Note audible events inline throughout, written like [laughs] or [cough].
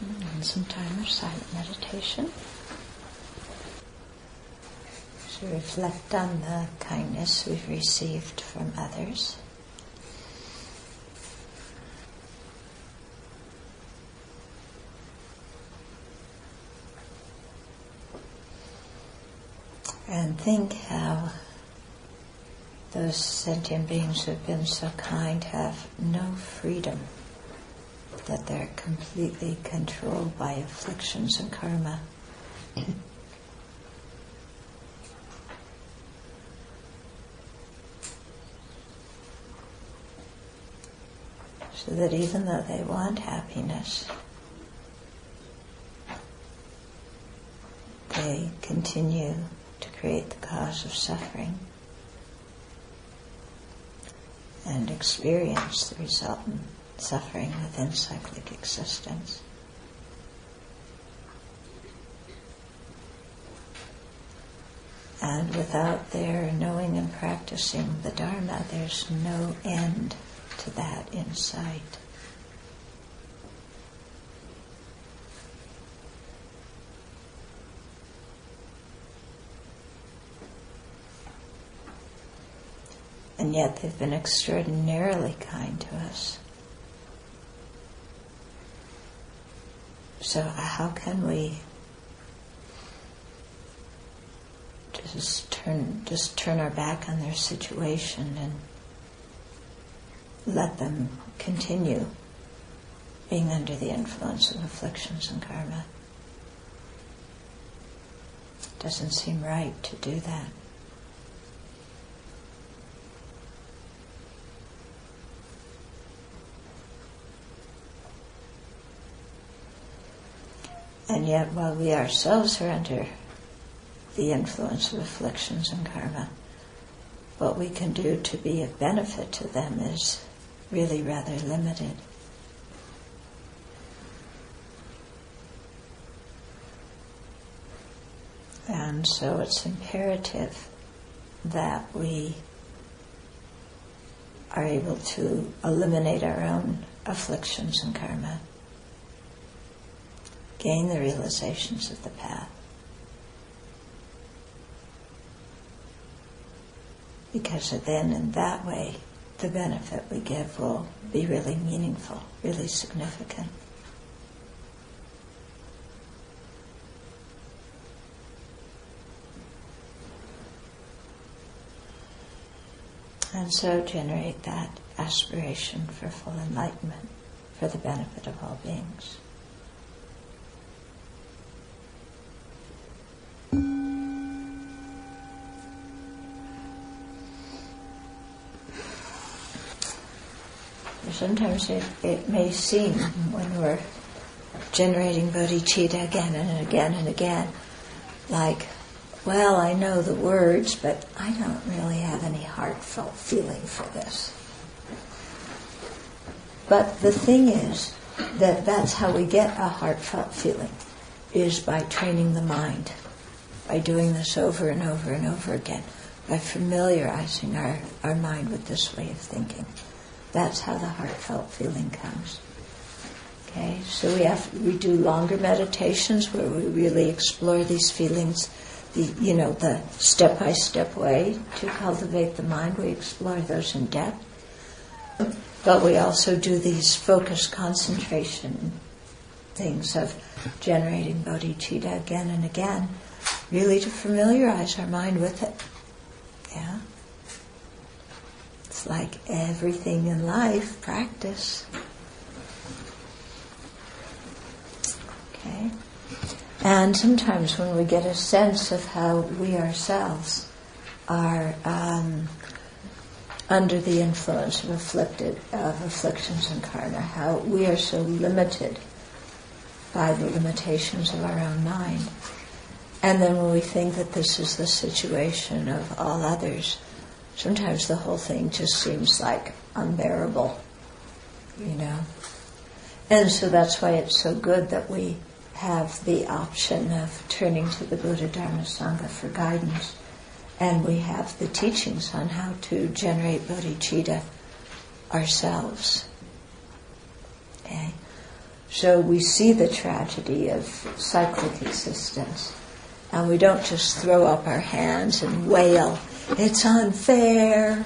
And some time of silent meditation. To reflect on the kindness we've received from others. And think how those sentient beings who have been so kind have no freedom, that they're completely controlled by afflictions and karma. [laughs] so that even though they want happiness, they continue to create the cause of suffering and experience the resultant suffering within cyclic existence. And without their knowing and practicing the Dharma, there's no end to that insight. and yet they've been extraordinarily kind to us. So, uh, how can we just turn just turn our back on their situation and let them continue being under the influence of afflictions and karma? It doesn't seem right to do that. And yet, while we ourselves are under the influence of afflictions and karma, what we can do to be of benefit to them is really rather limited. And so it's imperative that we are able to eliminate our own afflictions and karma gain the realizations of the path. Because then, in that way, the benefit we give will be really meaningful, really significant. And so generate that aspiration for full enlightenment for the benefit of all beings. Sometimes it, it may seem when we're generating bodhicitta again and again and again, like, well, I know the words, but I don't really have any heartfelt feeling for this. But the thing is that that's how we get a heartfelt feeling, is by training the mind, by doing this over and over and over again, by familiarizing our, our mind with this way of thinking. That's how the heartfelt feeling comes. Okay, so we have we do longer meditations where we really explore these feelings, the you know the step by step way to cultivate the mind. We explore those in depth, but we also do these focus concentration things of generating bodhicitta again and again, really to familiarize our mind with it. Yeah. It's like everything in life, practice. Okay? And sometimes when we get a sense of how we ourselves are um, under the influence of afflicted of afflictions and karma, how we are so limited by the limitations of our own mind. And then when we think that this is the situation of all others, sometimes the whole thing just seems like unbearable, you know. And so that's why it's so good that we have the option of turning to the Buddha Dharma Sangha for guidance. And we have the teachings on how to generate bodhicitta ourselves. Okay? So we see the tragedy of cyclic existence. And we don't just throw up our hands and wail, it's unfair.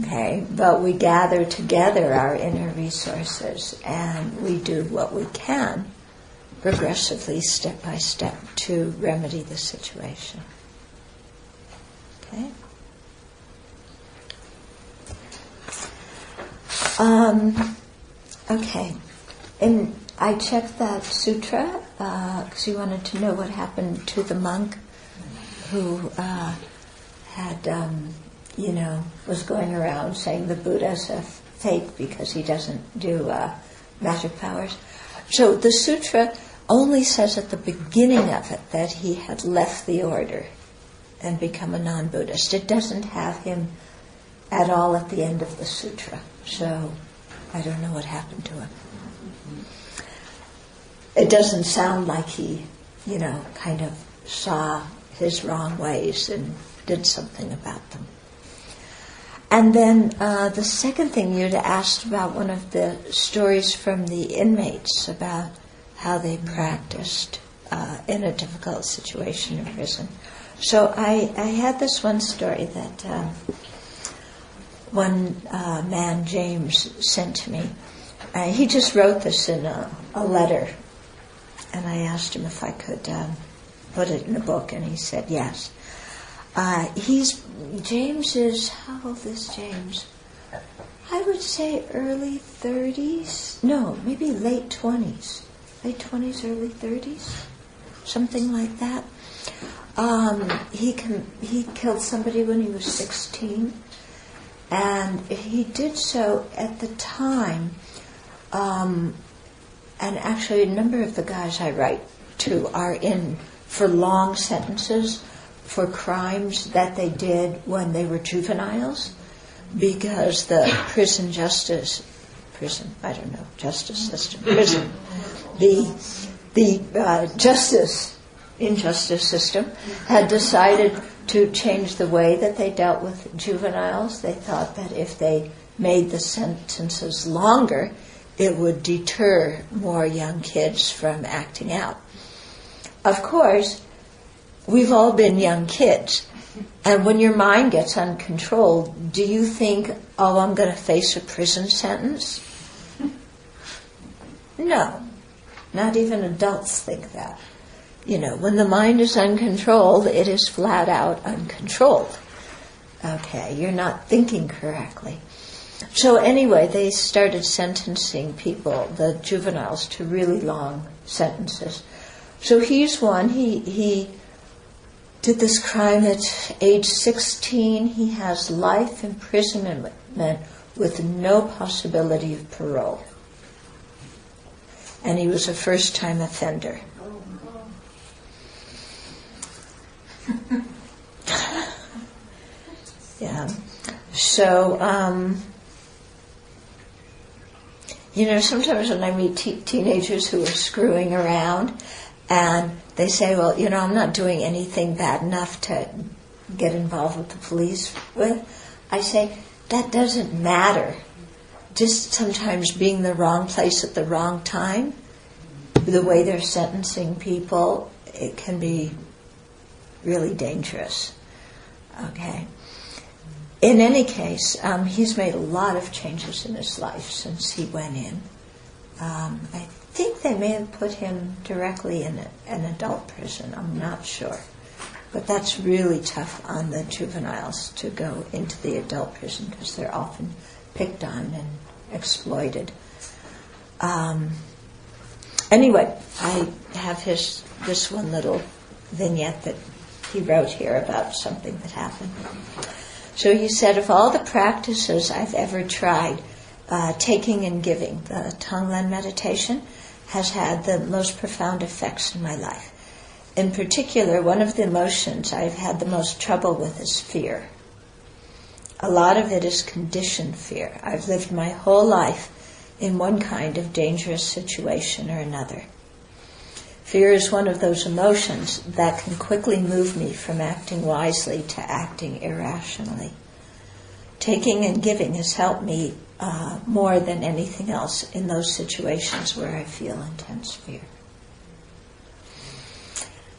Okay, but we gather together our inner resources and we do what we can progressively, step by step, to remedy the situation. Okay? Um, okay. And I checked that sutra because uh, you wanted to know what happened to the monk who uh, had, um, you know, was going around saying the Buddha's a fake because he doesn't do uh, magic powers. So the sutra only says at the beginning of it that he had left the order and become a non Buddhist. It doesn't have him at all at the end of the sutra. So I don't know what happened to him. It doesn't sound like he, you know, kind of saw his wrong ways and did something about them. And then uh, the second thing you'd asked about one of the stories from the inmates about how they practiced uh, in a difficult situation in prison. So I, I had this one story that uh, one man, James, sent to me. Uh, he just wrote this in a, a, letter, and I asked him if I could um, put it in a book, and he said yes. Uh, he's James is how old is James? I would say early 30s. No, maybe late 20s. Late 20s, early 30s, something like that. Um, he can, he killed somebody when he was 16, and he did so at the time. Um, and actually, a number of the guys I write to are in for long sentences for crimes that they did when they were juveniles, because the prison justice, prison, I don't know, justice system, prison, the the uh, justice injustice system had decided to change the way that they dealt with juveniles. They thought that if they made the sentences longer, it would deter more young kids from acting out. Of course, we've all been young kids. And when your mind gets uncontrolled, do you think, oh, I'm going to face a prison sentence? No. Not even adults think that. You know, when the mind is uncontrolled, it is flat out uncontrolled. Okay, you're not thinking correctly. So anyway, they started sentencing people, the juveniles, to really long sentences. So he's one. He he did this crime at age 16. He has life imprisonment with no possibility of parole, and he was a first-time offender. [laughs] yeah. So, um, you know, sometimes when I meet te- teenagers who are screwing around and they say, well, you know, I'm not doing anything bad enough to get involved with the police with, I say, that doesn't matter. Just sometimes being the wrong place at the wrong time, the way they're sentencing people, it can be really dangerous. Okay. In any case, um, he's made a lot of changes in his life since he went in. Um, I think they may have put him directly in a, an adult prison. I'm not sure. But that's really tough on the juveniles to go into the adult prison because they're often picked on and exploited. Um, anyway, I have his this one little vignette that he wrote here about something that happened. So he said, of all the practices I've ever tried, uh, taking and giving, the Tonglen meditation has had the most profound effects in my life. In particular, one of the emotions I've had the most trouble with is fear. A lot of it is conditioned fear. I've lived my whole life in one kind of dangerous situation or another. Fear is one of those emotions that can quickly move me from acting wisely to acting irrationally. Taking and giving has helped me uh, more than anything else in those situations where I feel intense fear.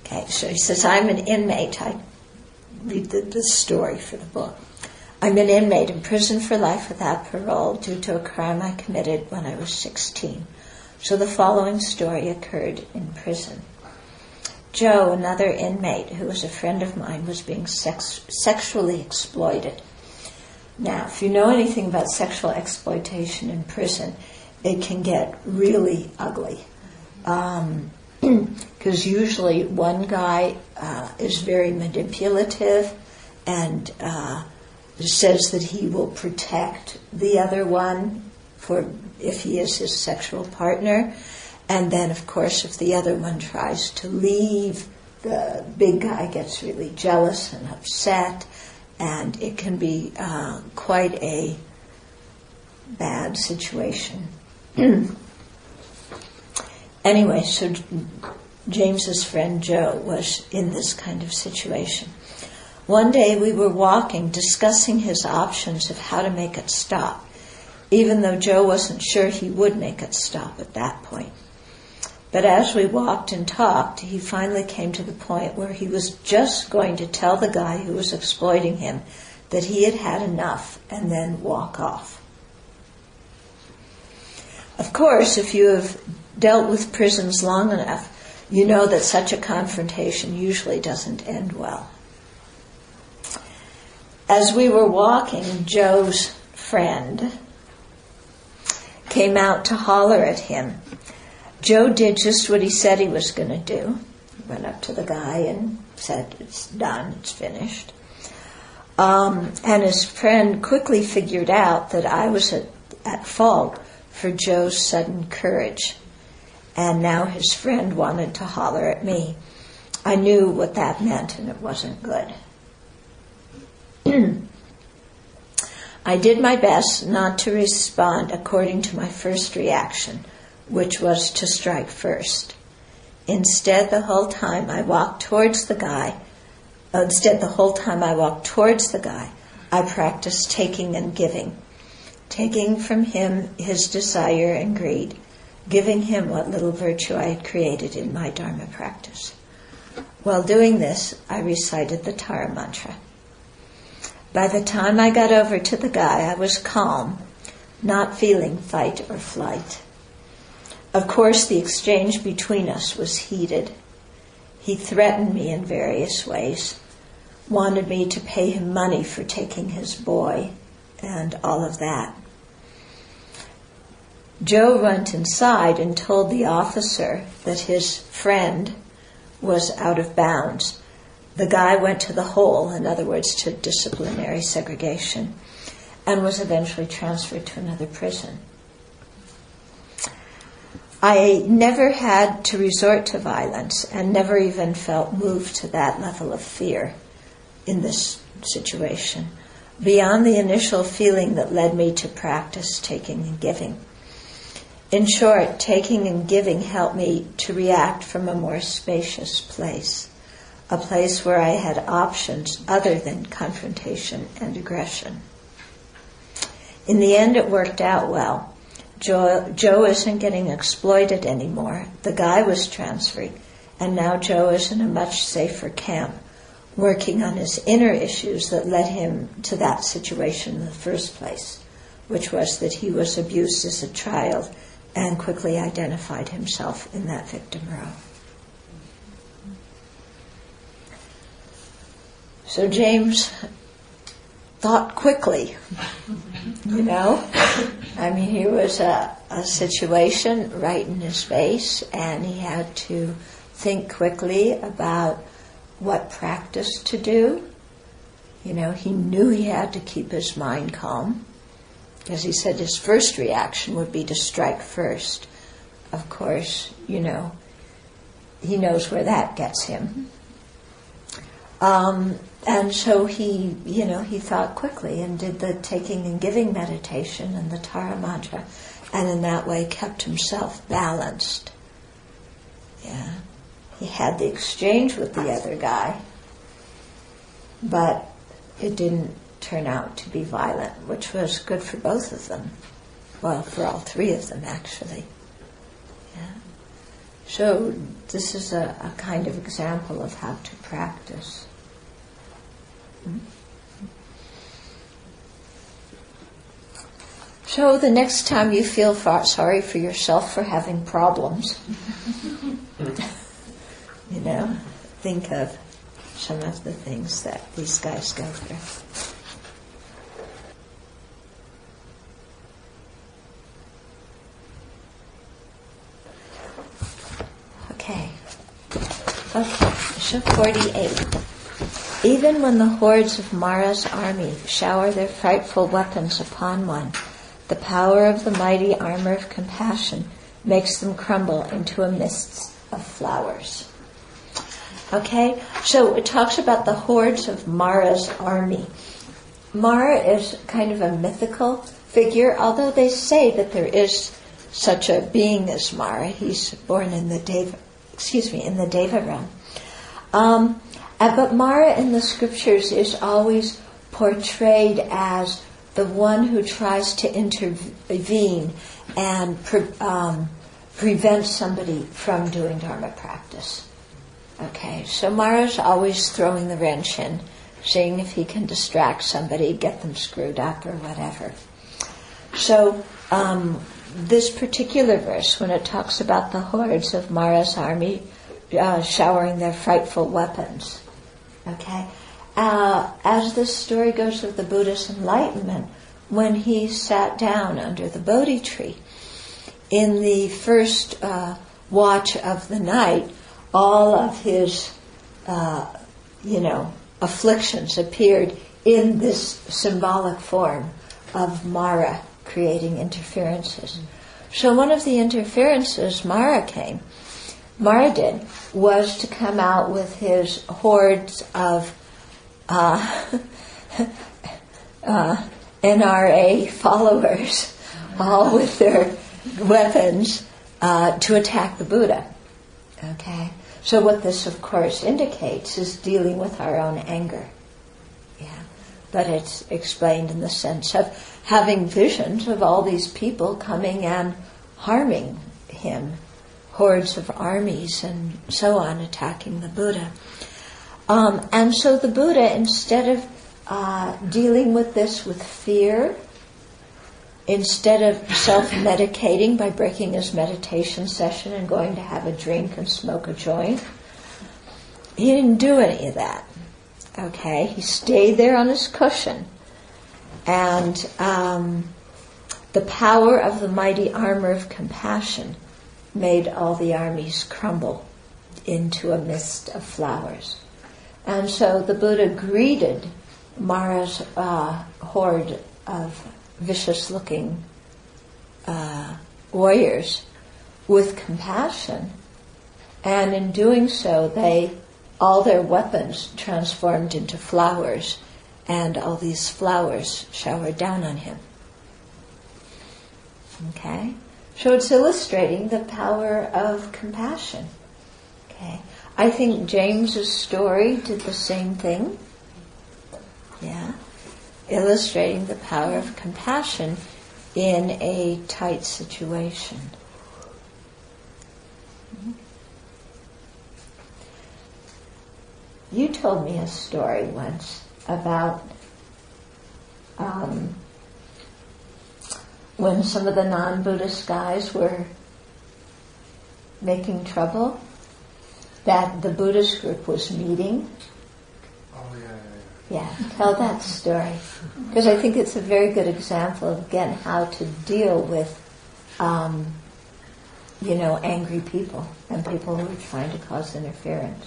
Okay, so he says, I'm an inmate. I read the, the story for the book. I'm an inmate in prison for life without parole due to a crime I committed when I was 16. So the following story occurred in prison. Joe, another inmate who was a friend of mine, was being sex- sexually exploited. Now, if you know anything about sexual exploitation in prison, it can get really ugly. Because um, [clears throat] usually one guy uh, is very manipulative and uh, says that he will protect the other one for if he is his sexual partner. And then, of course, if the other one tries to leave, the big guy gets really jealous and upset and it can be uh, quite a bad situation. [clears throat] anyway, so James's friend Joe was in this kind of situation. One day we were walking, discussing his options of how to make it stop, even though Joe wasn't sure he would make it stop at that point. But as we walked and talked, he finally came to the point where he was just going to tell the guy who was exploiting him that he had had enough and then walk off. Of course, if you have dealt with prisons long enough, you know that such a confrontation usually doesn't end well. As we were walking, Joe's friend came out to holler at him Joe did just what he said he was going to do. He went up to the guy and said, It's done, it's finished. Um, and his friend quickly figured out that I was at, at fault for Joe's sudden courage. And now his friend wanted to holler at me. I knew what that meant, and it wasn't good. [clears throat] I did my best not to respond according to my first reaction which was to strike first. Instead, the whole time I walked towards the guy, instead, the whole time I walked towards the guy, I practiced taking and giving. Taking from him his desire and greed, giving him what little virtue I had created in my Dharma practice. While doing this, I recited the Tara mantra. By the time I got over to the guy, I was calm, not feeling fight or flight. Of course, the exchange between us was heated. He threatened me in various ways, wanted me to pay him money for taking his boy, and all of that. Joe went inside and told the officer that his friend was out of bounds. The guy went to the hole, in other words, to disciplinary segregation, and was eventually transferred to another prison. I never had to resort to violence and never even felt moved to that level of fear in this situation, beyond the initial feeling that led me to practice taking and giving. In short, taking and giving helped me to react from a more spacious place, a place where I had options other than confrontation and aggression. In the end, it worked out well Joe, Joe isn't getting exploited anymore. The guy was transferred, and now Joe is in a much safer camp, working on his inner issues that led him to that situation in the first place, which was that he was abused as a child and quickly identified himself in that victim role. So James thought quickly, you know? I mean, he was a, a situation right in his face, and he had to think quickly about what practice to do. You know, he knew he had to keep his mind calm, because he said his first reaction would be to strike first. Of course, you know, he knows where that gets him. Um, and so he, you know, he thought quickly and did the taking and giving meditation and the Tara mantra, and in that way kept himself balanced. Yeah, he had the exchange with the other guy, but it didn't turn out to be violent, which was good for both of them. Well, for all three of them, actually. Yeah. So this is a, a kind of example of how to practice. So the next time you feel far, sorry for yourself for having problems, [laughs] you know, think of some of the things that these guys go through. Okay. Okay, so 48. Even when the hordes of Mara's army shower their frightful weapons upon one, the power of the mighty armor of compassion makes them crumble into a mist of flowers. Okay, so it talks about the hordes of Mara's army. Mara is kind of a mythical figure, although they say that there is such a being as Mara. He's born in the Deva, excuse me, in the Deva realm. Um, but Mara in the scriptures is always portrayed as the one who tries to intervene and pre- um, prevent somebody from doing Dharma practice. Okay, so Mara's always throwing the wrench in, seeing if he can distract somebody, get them screwed up or whatever. So, um, this particular verse, when it talks about the hordes of Mara's army uh, showering their frightful weapons, okay, uh, as this story goes of the Buddha's enlightenment, when he sat down under the Bodhi tree, in the first uh, watch of the night, all of his, uh, you know, afflictions appeared in this symbolic form of Mara creating interferences. So one of the interferences Mara came, Mara did, was to come out with his hordes of uh, [laughs] uh, NRA followers, all with their weapons, uh, to attack the Buddha. Okay? So what this, of course, indicates is dealing with our own anger. Yeah. But it's explained in the sense of having visions of all these people coming and harming him, hordes of armies and so on attacking the Buddha. Um, and so the Buddha, instead of uh, dealing with this with fear instead of self medicating by breaking his meditation session and going to have a drink and smoke a joint. He didn't do any of that. Okay, he stayed there on his cushion, and um, the power of the mighty armor of compassion made all the armies crumble into a mist of flowers. And so the Buddha greeted Mara's uh, horde of vicious looking uh, warriors with compassion. And in doing so, they, all their weapons transformed into flowers, and all these flowers showered down on him. Okay? So it's illustrating the power of compassion. Okay? I think James's story did the same thing. Yeah? illustrating the power of compassion in a tight situation. You told me a story once about um, when some of the non Buddhist guys were making trouble, that the Buddhist group was meeting Oh, yeah, Yeah. tell that story. Because I think it's a very good example of, again, how to deal with, um, you know, angry people and people who are trying to cause interference.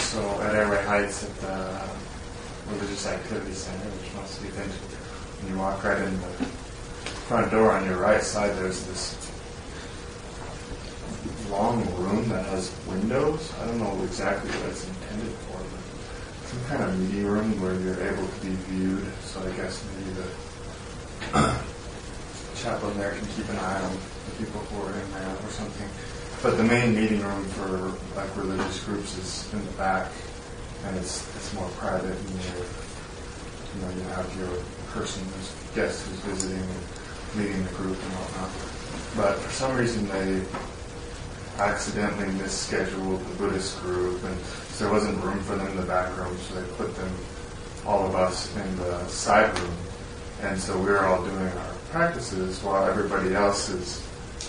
So at Airway Heights at the Religious Activity Center, which most of you when you walk right in the front door on your right side, there's this long room that has windows. I don't know exactly what it's intended for but some kind of meeting room where you're able to be viewed. So I guess maybe the [coughs] chaplain there can keep an eye on the people who are in there or something. But the main meeting room for like religious groups is in the back, and it's it's more private and near you know, you have your person who's guest who's visiting and leading the group and whatnot. But for some reason they accidentally misscheduled the Buddhist group, and so there wasn't room for them in the back room, so they put them, all of us, in the side room. And so we're all doing our practices while everybody else is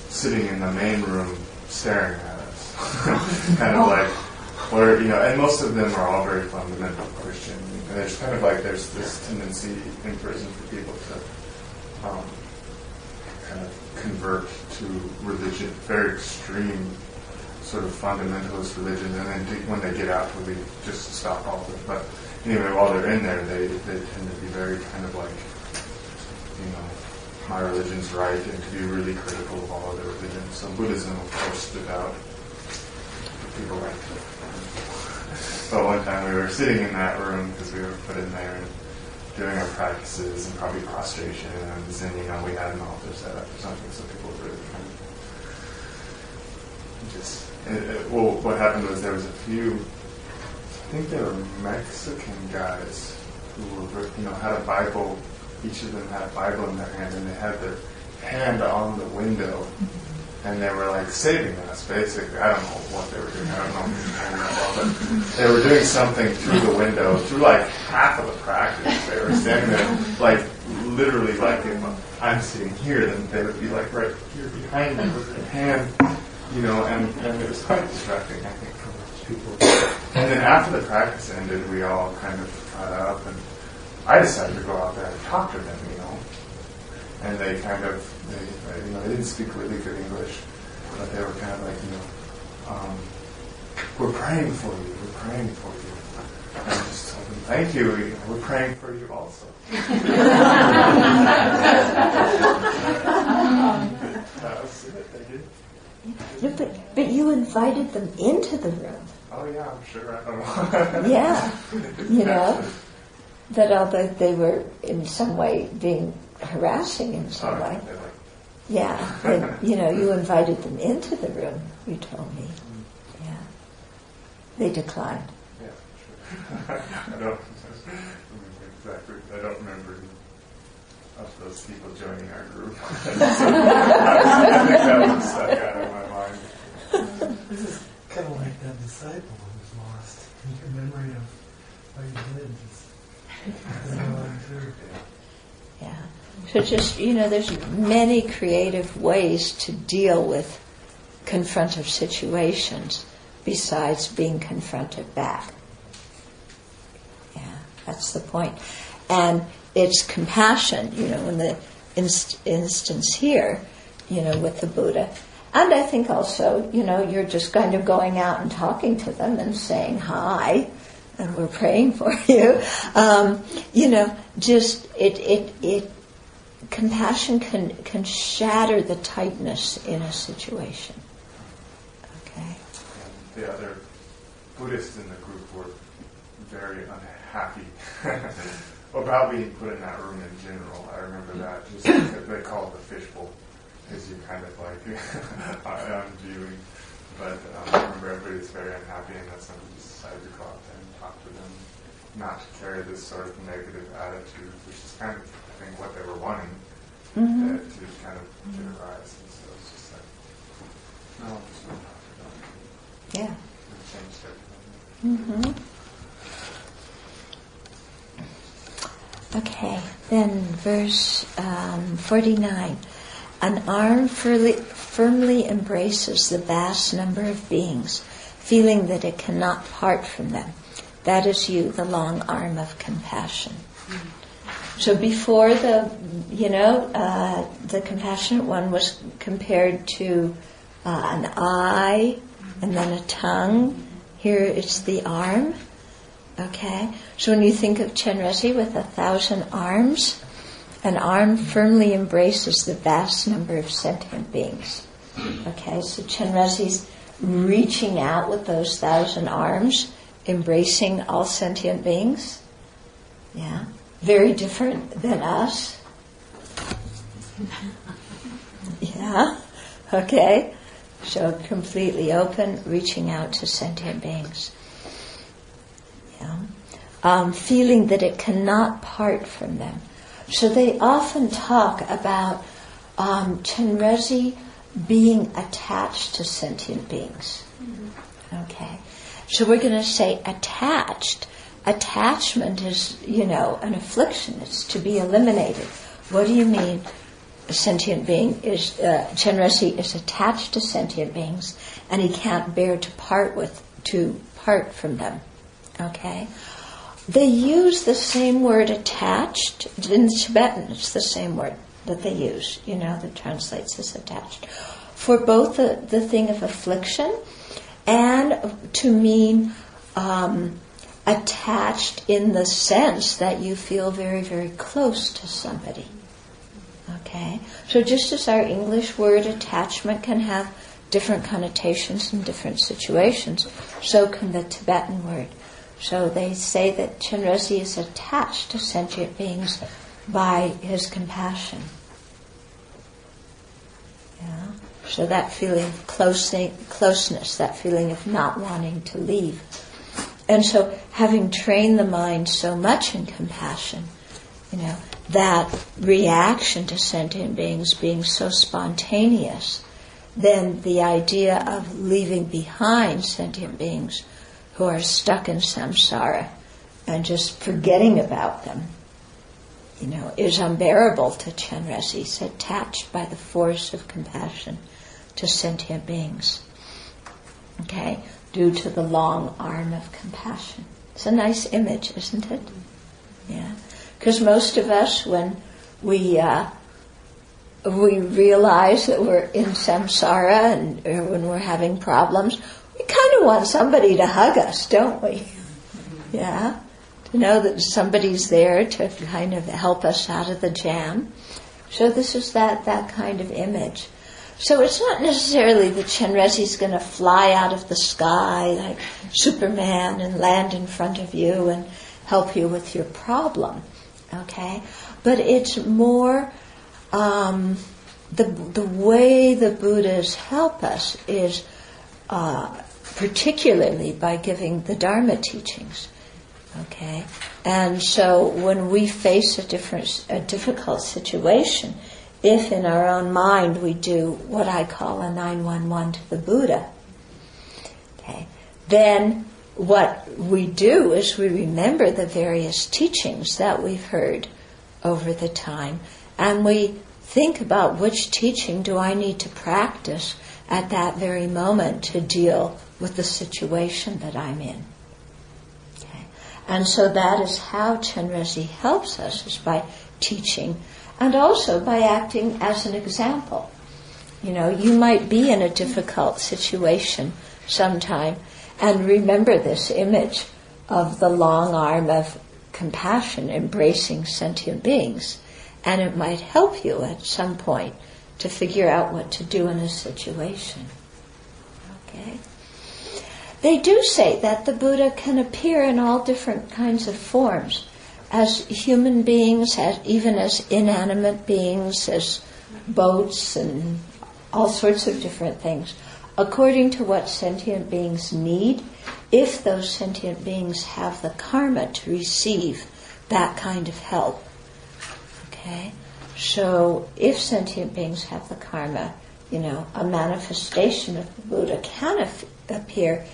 sitting in the main room staring at us. [laughs] kind of oh. like, or, you know, and most of them are all very fundamental Christian. And there's kind of like, there's this tendency in prison for people to um, kind of convert to religion, very extreme sort of fundamentalist religion, and then when they get out leave, just stop all of it. But anyway, while they're in there, they, they tend to be very kind of like, you know, my religion's right, and to be really critical of all other religions. So Buddhism, of course, stood out. People like to. But one time we were sitting in that room because we were put in there and doing our practices and probably prostration and you know we had an altar set up or something so people were really kind of just it, it, well what happened was there was a few I think they were Mexican guys who were you know had a Bible each of them had a Bible in their hand and they had their hand on the window and they were like saving us basically. I don't know what they were doing. I don't know well, but they were doing something through the window through like half of the practice. They were standing there like literally like if I'm sitting here, then they would be like right here behind me with their hand, you know, and, and it was quite distracting, I think, for most people. And then after the practice ended, we all kind of got up and I decided to go out there and talk to them, know. And they kind of they, you know, they didn't speak really good English, but they were kind of like, you know, um, we're praying for you, we're praying for you. And I just told them, thank you, we're praying for you also. [laughs] that was it, they did. Yeah, but, but you invited them into the room. Oh yeah, I'm sure. I don't know. [laughs] yeah, you know that although they were in some way being harassing in some Oh, way, like, yeah, but you know you invited them into the room. You told me, yeah, they declined. yeah, sure. [laughs] I don't exactly. [laughs] I don't remember of those people joining our group. [laughs] I think that was stuck out of my mind. This is kind of like that disciple who's lost. in your memory of what you did just doesn't go on through. Yeah. So just, you know, there's many creative ways to deal with confrontive situations besides being confronted back. Yeah, that's the point. And it's compassion, you know, in the inst- instance here, you know, with the Buddha. And I think also, you know, you're just kind of going out and talking to them and saying hi, and we're praying for [laughs] you. Um, you know, just it, it, it, compassion can, can shatter the tightness in a situation. Okay? The other Buddhists in the group were very unhappy [laughs] about being put in that room in general. I remember that. Just they call it the fishbowl, because you're kind of like [laughs] I'm viewing. But um, I remember everybody was very unhappy, and that's when we decided to go there and talk to them, not to carry this sort of negative attitude, which is kind of I what they were wanting Mm-hmm. uh, to kind of get a rise. And so it's just like, no, I'm just going to talk to them. Yeah. It changed everything. hmm Okay, then verse um, 49. An arm firmly, firmly embraces the vast number of beings, feeling that it cannot part from them. That is you, the long arm of compassion. So before the, you know, uh, the compassionate one was compared to uh, an eye and then a tongue. Here it's the arm. Okay? So when you think of Chenrezig with a thousand arms, an arm firmly embraces the vast number of sentient beings. Okay? So Chenrezig's reaching out with those thousand arms, embracing all sentient beings. Yeah? Very different than us. Yeah? Okay? So completely open, reaching out to sentient beings. Yeah. um, feeling that it cannot part from them. So they often talk about um, Chenrezi being attached to sentient beings. Okay. So we're going to say attached. Attachment is, you know, an affliction. It's to be eliminated. What do you mean? A sentient being is uh, Chenrezi is attached to sentient beings, and he can't bear to part with to part from them. Okay. They use the same word attached in Tibetan. It's the same word that they use. You know, that translates as attached for both the, the thing of affliction and to mean um, attached in the sense that you feel very, very close to somebody. Okay? So just as our English word attachment can have different connotations in different situations, so can the Tibetan word. So they say that Chenrezi is attached to sentient beings by his compassion. Yeah. So that feeling of closeness, that feeling of not wanting to leave. And so having trained the mind so much in compassion, you know, that reaction to sentient beings being so spontaneous, then the idea of leaving behind sentient beings who are stuck in samsara and just forgetting about them, you know, is unbearable to Chenrezi. He's attached by the force of compassion to sentient beings. Okay? Due to the long arm of compassion. It's a nice image, isn't it? Yeah. Because most of us, when we uh, we realize that we're in samsara and when we're having problems, we kind of want somebody to hug us, don't we? Yeah. To know that somebody's there to kind of help us out of the jam. So this is that, that kind of image. So it's not necessarily that Chenrezi's going to fly out of the sky like Superman and land in front of you and help you with your problem, okay? But it's more um, the the way the Buddhas help us is uh, particularly by giving the Dharma teachings. Okay, and so when we face a different, a difficult situation, if in our own mind we do what I call a 911 to the Buddha, okay, then what we do is we remember the various teachings that we've heard over the time and we think about which teaching do I need to practice at that very moment to deal with the situation that I'm in. Okay. And so that is how Chenrezi helps us is by teaching and also by acting as an example. You know, you might be in a difficult situation sometime and remember this image of the long arm of compassion embracing sentient beings. And it might help you at some point to figure out what to do in a situation. Okay? They do say that the Buddha can appear in all different kinds of forms as human beings, as, even as inanimate beings, as boats and all sorts of different things, according to what sentient beings need, if those sentient beings have the karma to receive that kind of help. Okay? So if sentient beings have the karma, you know, a manifestation of the Buddha can appear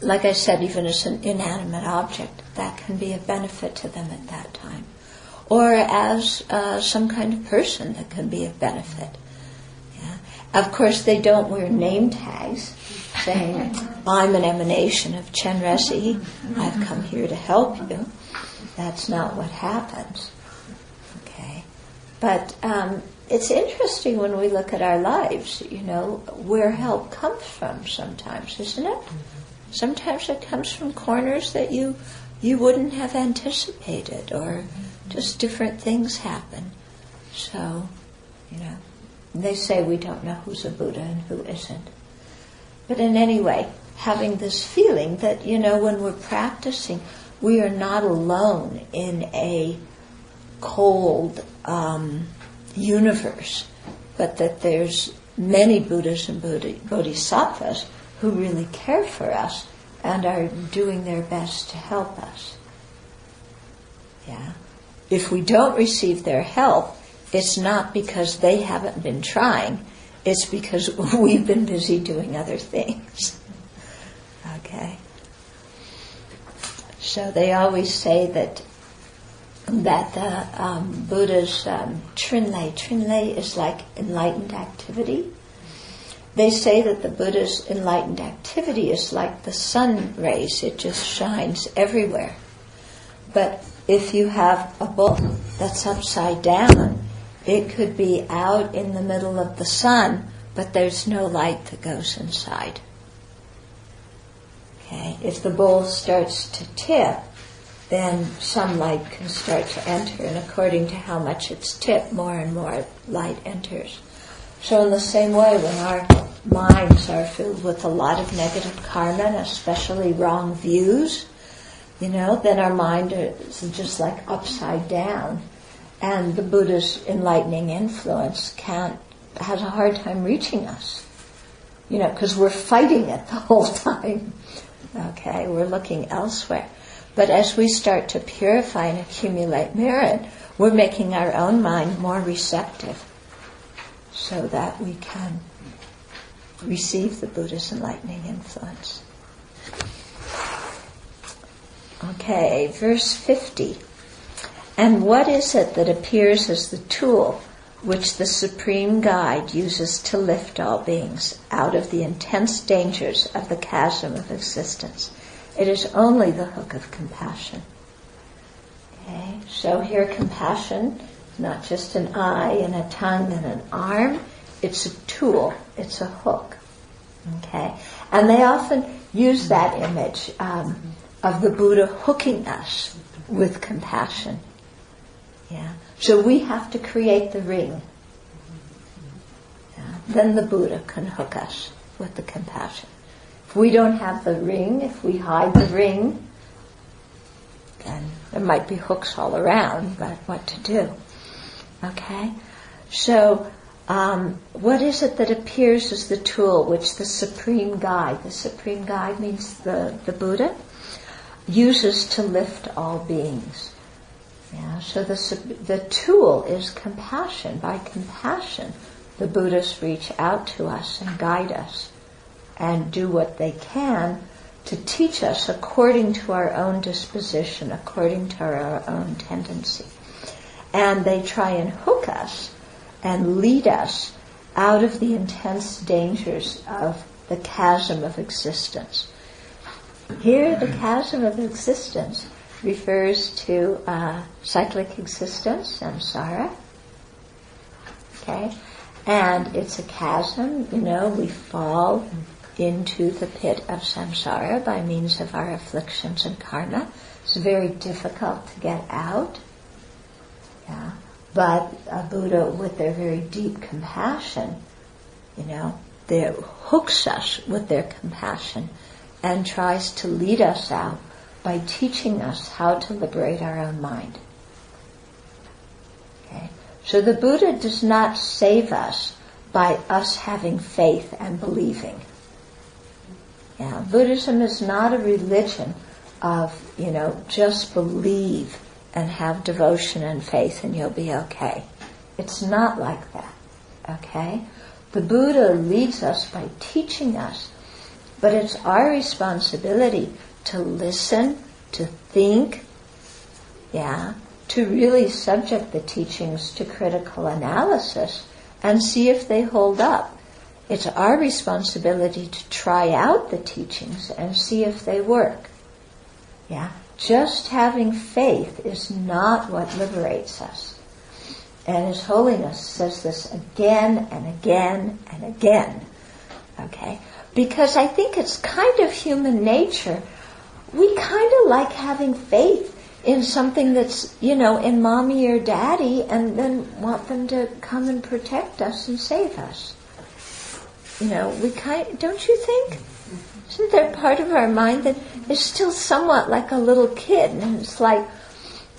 like I said, even as an inanimate object, that can be a benefit to them at that time. Or as uh, some kind of person that can be of benefit. Yeah. Of course, they don't wear name tags saying, I'm an emanation of Chenrezi, I've come here to help you. That's not what happens. Okay? But um, it's interesting when we look at our lives, you know, where help comes from sometimes, isn't it? Sometimes it comes from corners that you you wouldn't have anticipated, or just different things happen. So, you know, they say we don't know who's a Buddha and who isn't. But in any way, having this feeling that, you know, when we're practicing, we are not alone in a cold um, universe, but that there's many Buddhas and Bodhisattvas who really care for us and are doing their best to help us. Yeah. If we don't receive their help, it's not because they haven't been trying, it's because [laughs] we've been busy doing other things. Okay? So they always say that that the um, Buddha's um, trinlay, trinlay is like enlightened activity. They say that the Buddha's enlightened activity is like the sun rays, it just shines everywhere. But if you have a book that's upside down, it could be out in the middle of the sun, but there's no light that goes inside. Okay, if the bowl starts to tip, then some light can start to enter, and according to how much it's tipped, more and more light enters. So, in the same way, when our minds are filled with a lot of negative karma, and especially wrong views, you know, then our mind is just like upside down, and the Buddha's enlightening influence can't has a hard time reaching us. You know, because we're fighting it [laughs] the whole time. Okay, we're looking elsewhere. But as we start to purify and accumulate merit, we're making our own mind more receptive so that we can receive the Buddha's enlightening influence. Okay, verse 50. And what is it that appears as the tool which the Supreme Guide uses to lift all beings out of the intense dangers of the chasm of existence? It is only the hook of compassion. Okay, so here compassion not just an eye and a tongue and an arm. It's a tool. It's a hook. Okay, and they often use that image um, of the Buddha hooking us with compassion. Yeah. So we have to create the ring. Yeah. Then the Buddha can hook us with the compassion. If we don't have the ring, if we hide the ring, then there might be hooks all around, but what to do? Okay? So, um, what is it that appears as the tool which the Supreme Guide, the Supreme Guide means the, the Buddha, uses to lift all beings? Yeah, so the, the tool is compassion. By compassion, the Buddhists reach out to us and guide us and do what they can to teach us according to our own disposition, according to our own tendency. And they try and hook us and lead us out of the intense dangers of the chasm of existence. Here, the chasm of existence refers to uh, cyclic existence, samsara. Okay? And it's a chasm, you know, we fall into the pit of samsara by means of our afflictions and karma. It's very difficult to get out. Yeah. But a Buddha with their very deep compassion, you know, they hooks us with their compassion and tries to lead us out by teaching us how to liberate our own mind. Okay? So the Buddha does not save us by us having faith and believing. Yeah, Buddhism is not a religion of, you know, just believe and have devotion and faith and you'll be okay. It's not like that. Okay? The Buddha leads us by teaching us, but it's our responsibility to listen, to think, yeah, to really subject the teachings to critical analysis and see if they hold up. It's our responsibility to try out the teachings and see if they work. Yeah. Just having faith is not what liberates us. And His Holiness says this again and again and again. Okay? Because I think it's kind of human nature. We kind of like having faith in something that's, you know, in mommy or daddy and then want them to come and protect us and save us. You know, we kind don't you think? Isn't there part of our mind that is still somewhat like a little kid and it's like,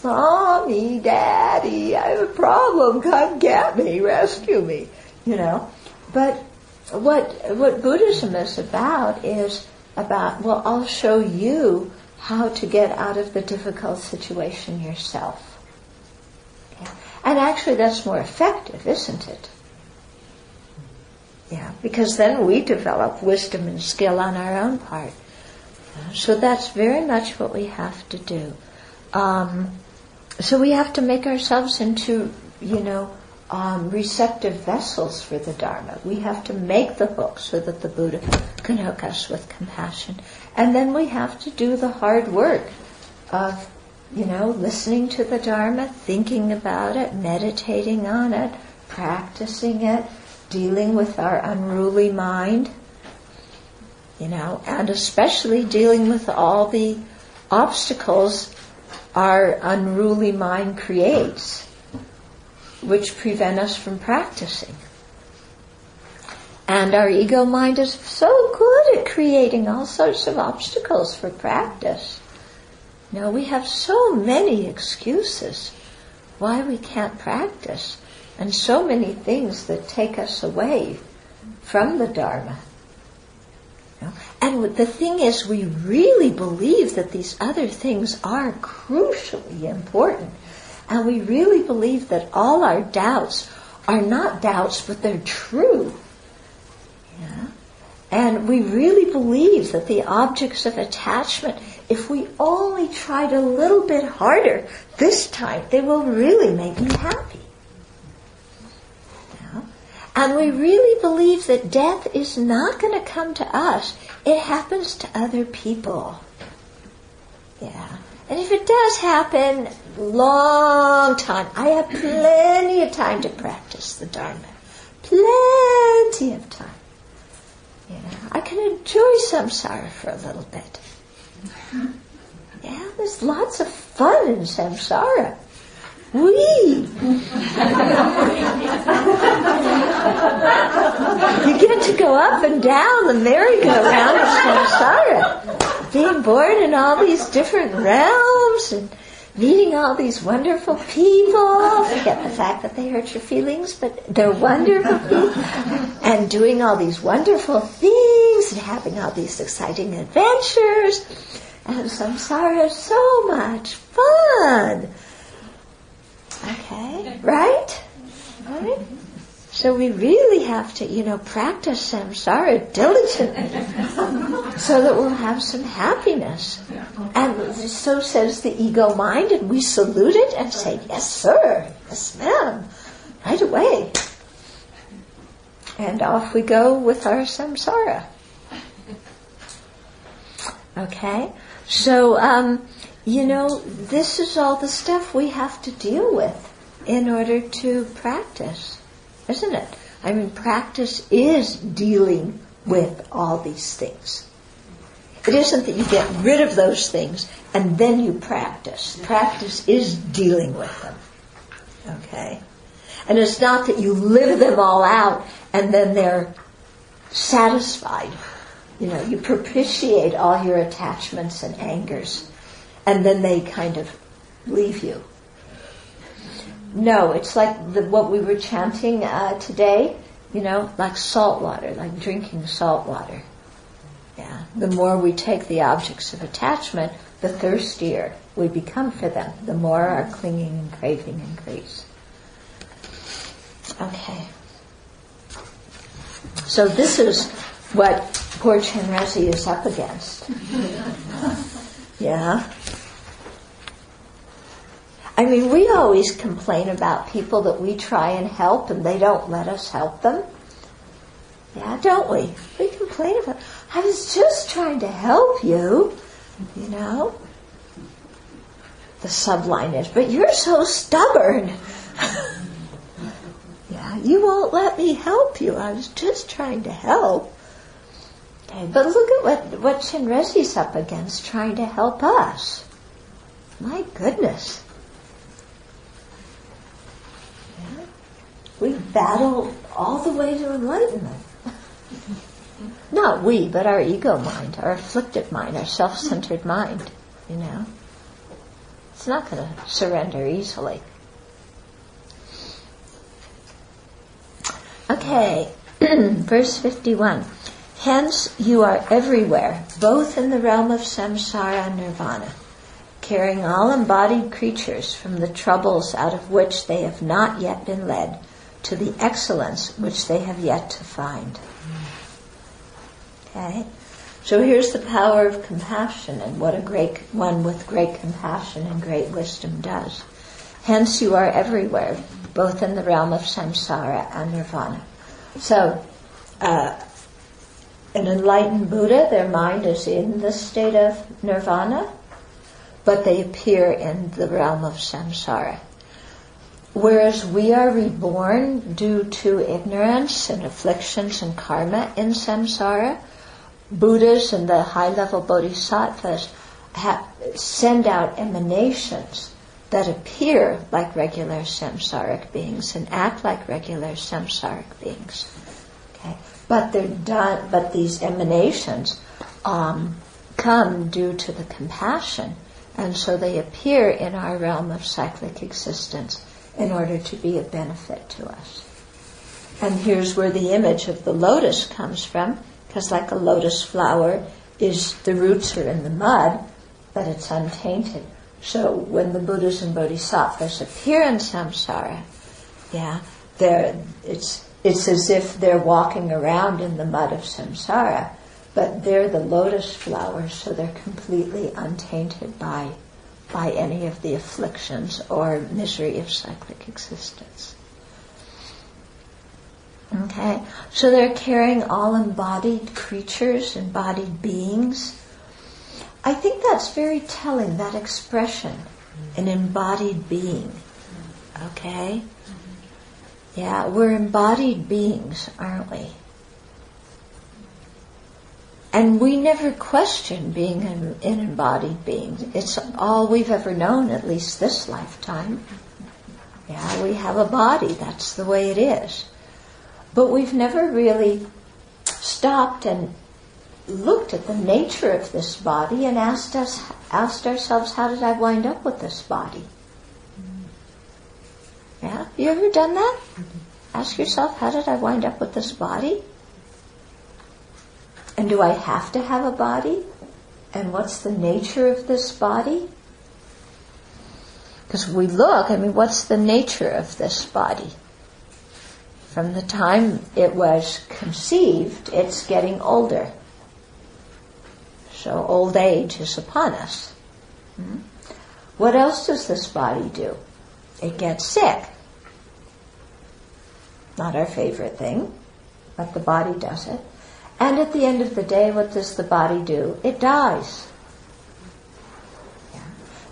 Mommy, Daddy, I have a problem, come get me, rescue me, you know. But what what Buddhism is about is about, well, I'll show you how to get out of the difficult situation yourself. Okay? And actually, that's more effective, isn't it? Yeah, because then we develop wisdom and skill on our own part. So that's very much what we have to do. Um, so we have to make ourselves into, you know, um, receptive vessels for the Dharma. We have to make the hook so that the Buddha can hook us with compassion. And then we have to do the hard work of, you know, listening to the Dharma, thinking about it, meditating on it, practicing it, dealing with our unruly mind, you know, and especially dealing with all the obstacles our unruly mind creates which prevent us from practicing. And our ego mind is so good at creating all sorts of obstacles for practice. Now we have so many excuses why we can't practice and so many things that take us away from the Dharma. And the thing is, we really believe that these other things are crucially important. And we really believe that all our doubts are not doubts, but they're true. Yeah? And we really believe that the objects of attachment, if we only tried a little bit harder this time, they will really make me happy. Yeah? And we really believe that death is not going to come to us. It happens to other people. Yeah. And if it does happen, long time. I have plenty of time to practice the Dharma. Plenty of time. Know, I can enjoy samsara for a little bit. Yeah, there's lots of fun in samsara. We. [laughs] you get to go up and down the merry-go-round of samsara, being born in all these different realms and meeting all these wonderful people. Forget the fact that they hurt your feelings, but they're wonderful people. And doing all these wonderful things and having all these exciting adventures. And samsara is so much fun. Okay, right? Right? So we really have to, you know, practice samsara diligently so that we'll have some happiness. And so says the ego mind, and we salute it and say, yes, sir, yes, ma'am, right away. And off we go with our samsara. Okay? So, um, you know, this is all the stuff we have to deal with in order to practice isn't it? I mean, practice is dealing with all these things. It isn't that you get rid of those things and then you practice. Practice is dealing with them. Okay? And it's not that you live them all out and then they're satisfied. You know, you propitiate all your attachments and angers and then they kind of leave you. No, it's like the, what we were chanting uh, today, you know, like salt water, like drinking salt water. Yeah. The more we take the objects of attachment, the thirstier we become for them, the more our clinging and craving increase. Okay. So this is what poor Chenrezig is up against. [laughs] yeah. I mean, we always complain about people that we try and help and they don't let us help them. Yeah, don't we? We complain about, I was just trying to help you, you know? The subline is, but you're so stubborn. [laughs] yeah, you won't let me help you. I was just trying to help. Okay, but look at what, what Chenrezig's up against trying to help us. My goodness. We battle all the way to enlightenment. [laughs] Not we, but our ego mind, our afflicted mind, our self-centered mind, you know. It's not going to surrender easily. Okay, [clears throat] verse 51. Hence, you are everywhere, both in the realm of samsara and nirvana, carrying all embodied creatures from the troubles out of which they have not yet been led to the excellence which they have yet to find. Okay? So here's the power of compassion and what a great one with great compassion and great wisdom does. Hence you are everywhere, both in the realm of samsara and nirvana. So, uh, an enlightened Buddha, their mind is in the state of nirvana, but they appear in the realm of samsara. Whereas we are reborn due to ignorance and afflictions and karma in samsara, Buddhas and the high level bodhisattvas have, send out emanations that appear like regular samsaric beings and act like regular samsaric beings. Okay, but they're done. But these emanations um, come due to the compassion, and so they appear in our realm of cyclic existence in order to be a benefit to us. And here's where the image of the lotus comes from, because like a lotus flower is the roots are in the mud, but it's untainted. So when the Buddhas and Bodhisattvas appear in samsara, yeah, they're, it's, it's as if they're walking around in the mud of samsara, but they're the lotus flowers, so they're completely untainted by, by any of the afflictions or misery of cyclic existence. Okay, so they're carrying all embodied creatures, embodied beings, I think that's very telling, that expression, an embodied being. Okay? Yeah, we're embodied beings, aren't we? And we never question being an, an embodied being. It's all we've ever known, at least this lifetime. Yeah, we have a body, that's the way it is. But we've never really stopped and looked at the nature of this body and asked us asked ourselves how did I wind up with this body? You ever done that? Ask yourself how did I wind up with this body? And do I have to have a body? And what's the nature of this body? Because we look, I mean, what's the nature of this body? From the time it was conceived, it's getting older. So old age is upon us. Hmm? What else does this body do? It gets sick. Not our favorite thing, but the body does it. And at the end of the day, what does the body do? It dies.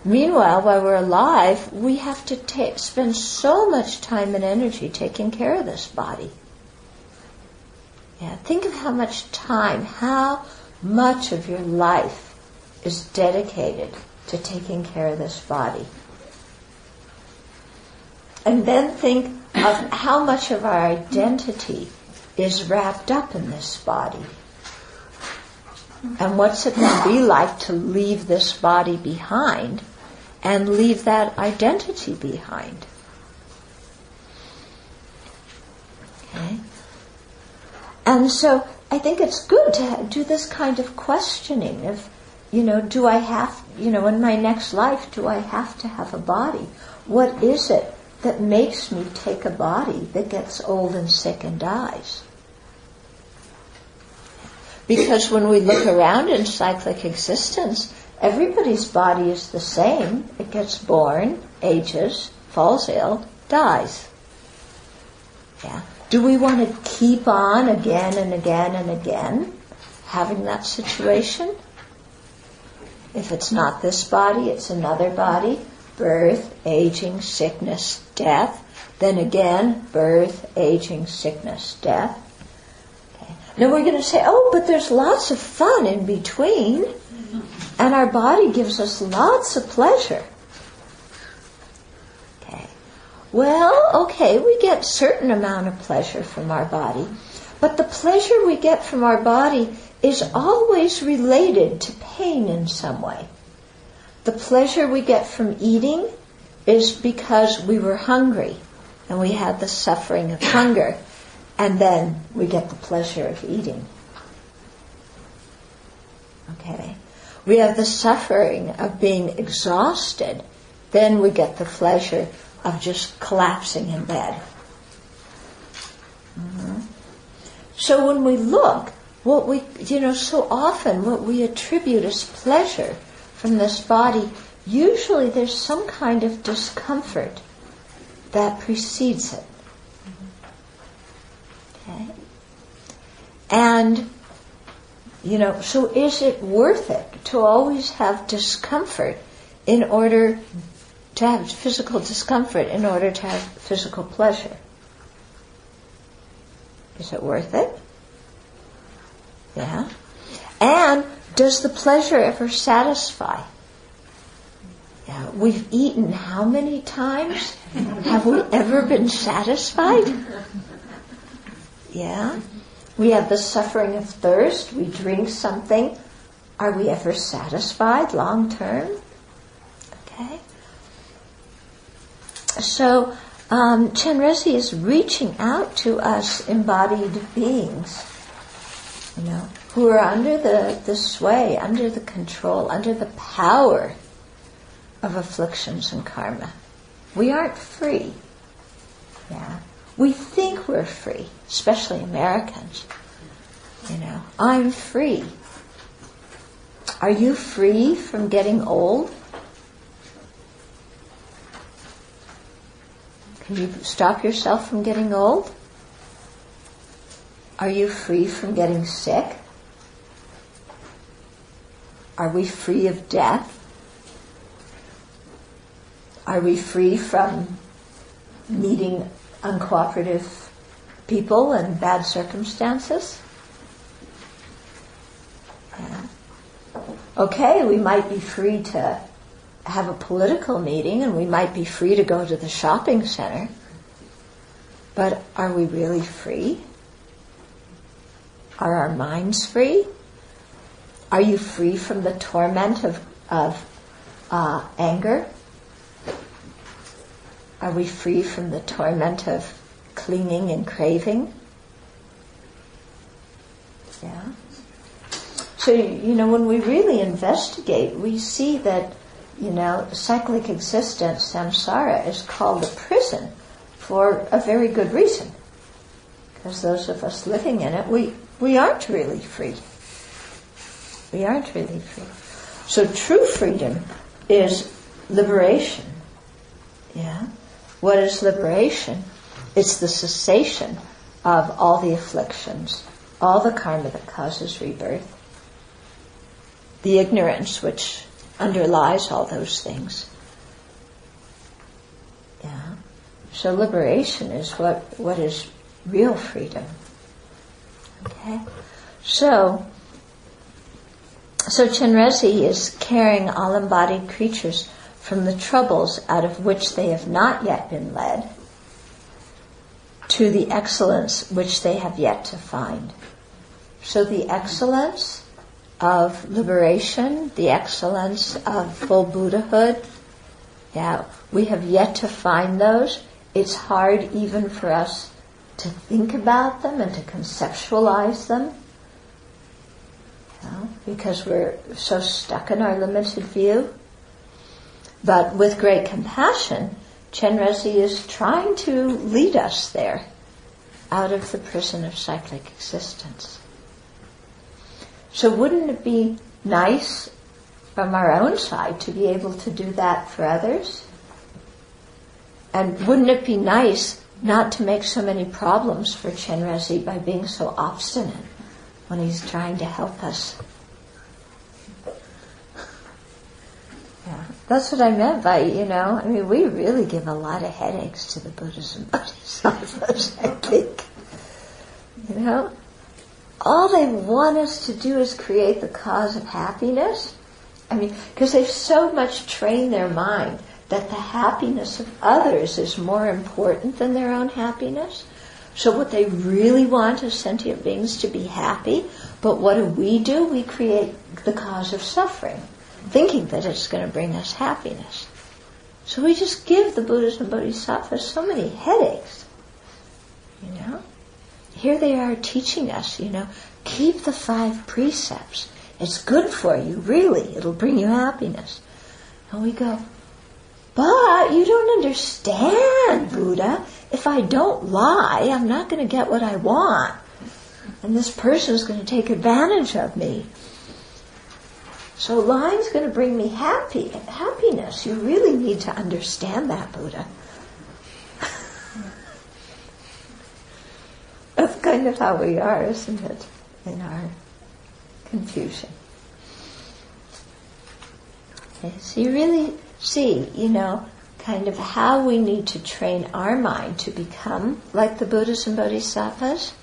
Meanwhile, while we're alive, we have to ta- spend so much time and energy taking care of this body. Yeah, think of how much time, how much of your life is dedicated to taking care of this body. And then think of how much of our identity is wrapped up in this body. And what's it going to be like to leave this body behind and leave that identity behind? Okay? And so I think it's good to do this kind of questioning of, you know, do I have, you know, in my next life, do I have to have a body? What is it that makes me take a body that gets old and sick and dies? Because when we look around in cyclic existence, everybody's body is the same. It gets born, ages, falls ill, dies. Yeah. Do we want to keep on again and again and again having that situation? If it's not this body, it's another body. Birth, aging, sickness, death. Then again, birth, aging, sickness, death. Okay. Now we're going to say, oh, but there's lots of fun in between. And our body gives us lots of pleasure. Okay. Well, okay, we get certain amount of pleasure from our body, but the pleasure we get from our body is always related to pain in some way. The pleasure we get from eating is because we were hungry and we had the suffering of hunger, and then we get the pleasure of eating. Okay? We have the suffering of being exhausted. Then we get the pleasure of just collapsing in bed. Mm-hmm. So when we look, what we, you know, so often what we attribute as pleasure from this body, usually there's some kind of discomfort that precedes it. Okay? And, you know, so is it worth it to always have discomfort in order to have physical discomfort in order to have physical pleasure? Is it worth it? Yeah. And does the pleasure ever satisfy? Yeah. We've eaten how many times? Have we ever been satisfied? Yeah. We have the suffering of thirst. We drink something. Are we ever satisfied long term? Okay. So, um, Chenrezig is reaching out to us embodied beings, you know, who are under the, the sway, under the control, under the power of afflictions and karma. We aren't free. Yeah. We think we're free, especially Americans. You know, I'm free. Are you free from getting old? Can you stop yourself from getting old? Are you free from getting sick? Are we free of death? Are we free from meeting uncooperative people and bad circumstances? Yeah. Okay, we might be free to have a political meeting and we might be free to go to the shopping center, but are we really free? Are our minds free? Are you free from the torment of, of uh, anger? Are we free from the torment of clinging and craving? Yeah. So, you know, when we really investigate, we see that, you know, cyclic existence, samsara, is called a prison for a very good reason. Because those of us living in it, we, we aren't really free. We aren't really free. So true freedom is liberation. Yeah? What is liberation? It's the cessation of all the afflictions, all the karma that causes rebirth, the ignorance which underlies all those things. Yeah. So liberation is what, what is real freedom. Okay? So, so Chenrezig is carrying all embodied creatures from the troubles out of which they have not yet been led to the excellence which they have yet to find. So the excellence of liberation, the excellence of full Buddhahood, yeah, we have yet to find those. It's hard even for us to think about them and to conceptualize them. because we're so stuck in our limited view. But with great compassion, Chenrezig is trying to lead us there out of the prison of cyclic existence. So wouldn't it be nice from our own side to be able to do that for others? And wouldn't it be nice not to make so many problems for Chenrezig by being so obstinate when he's trying to help us? Yeah, that's what I meant by, you know, I mean, we really give a lot of headaches to the Buddhas [laughs] and Bodhisattvas, I think. You know? All they want us to do is create the cause of happiness. I mean, because they've so much trained their mind that the happiness of others is more important than their own happiness. So what they really want is sentient beings to be happy, but what do we do? We create the cause of suffering thinking that it's going to bring us happiness. So we just give the Buddhas and Bodhisattvas so many headaches. You know? Here they are teaching us, you know, keep the five precepts. It's good for you, really. It'll bring you happiness. And we go, but you don't understand, Buddha. If I don't lie, I'm not going to get what I want. And this person is going to take advantage of me. So lying's going to bring me happy happiness. You really need to understand that, Buddha. [laughs] That's kind of how we are, isn't it? In our confusion. Okay, so you really see, you know, kind of how we need to train our mind to become like the Buddhas and Bodhisattvas.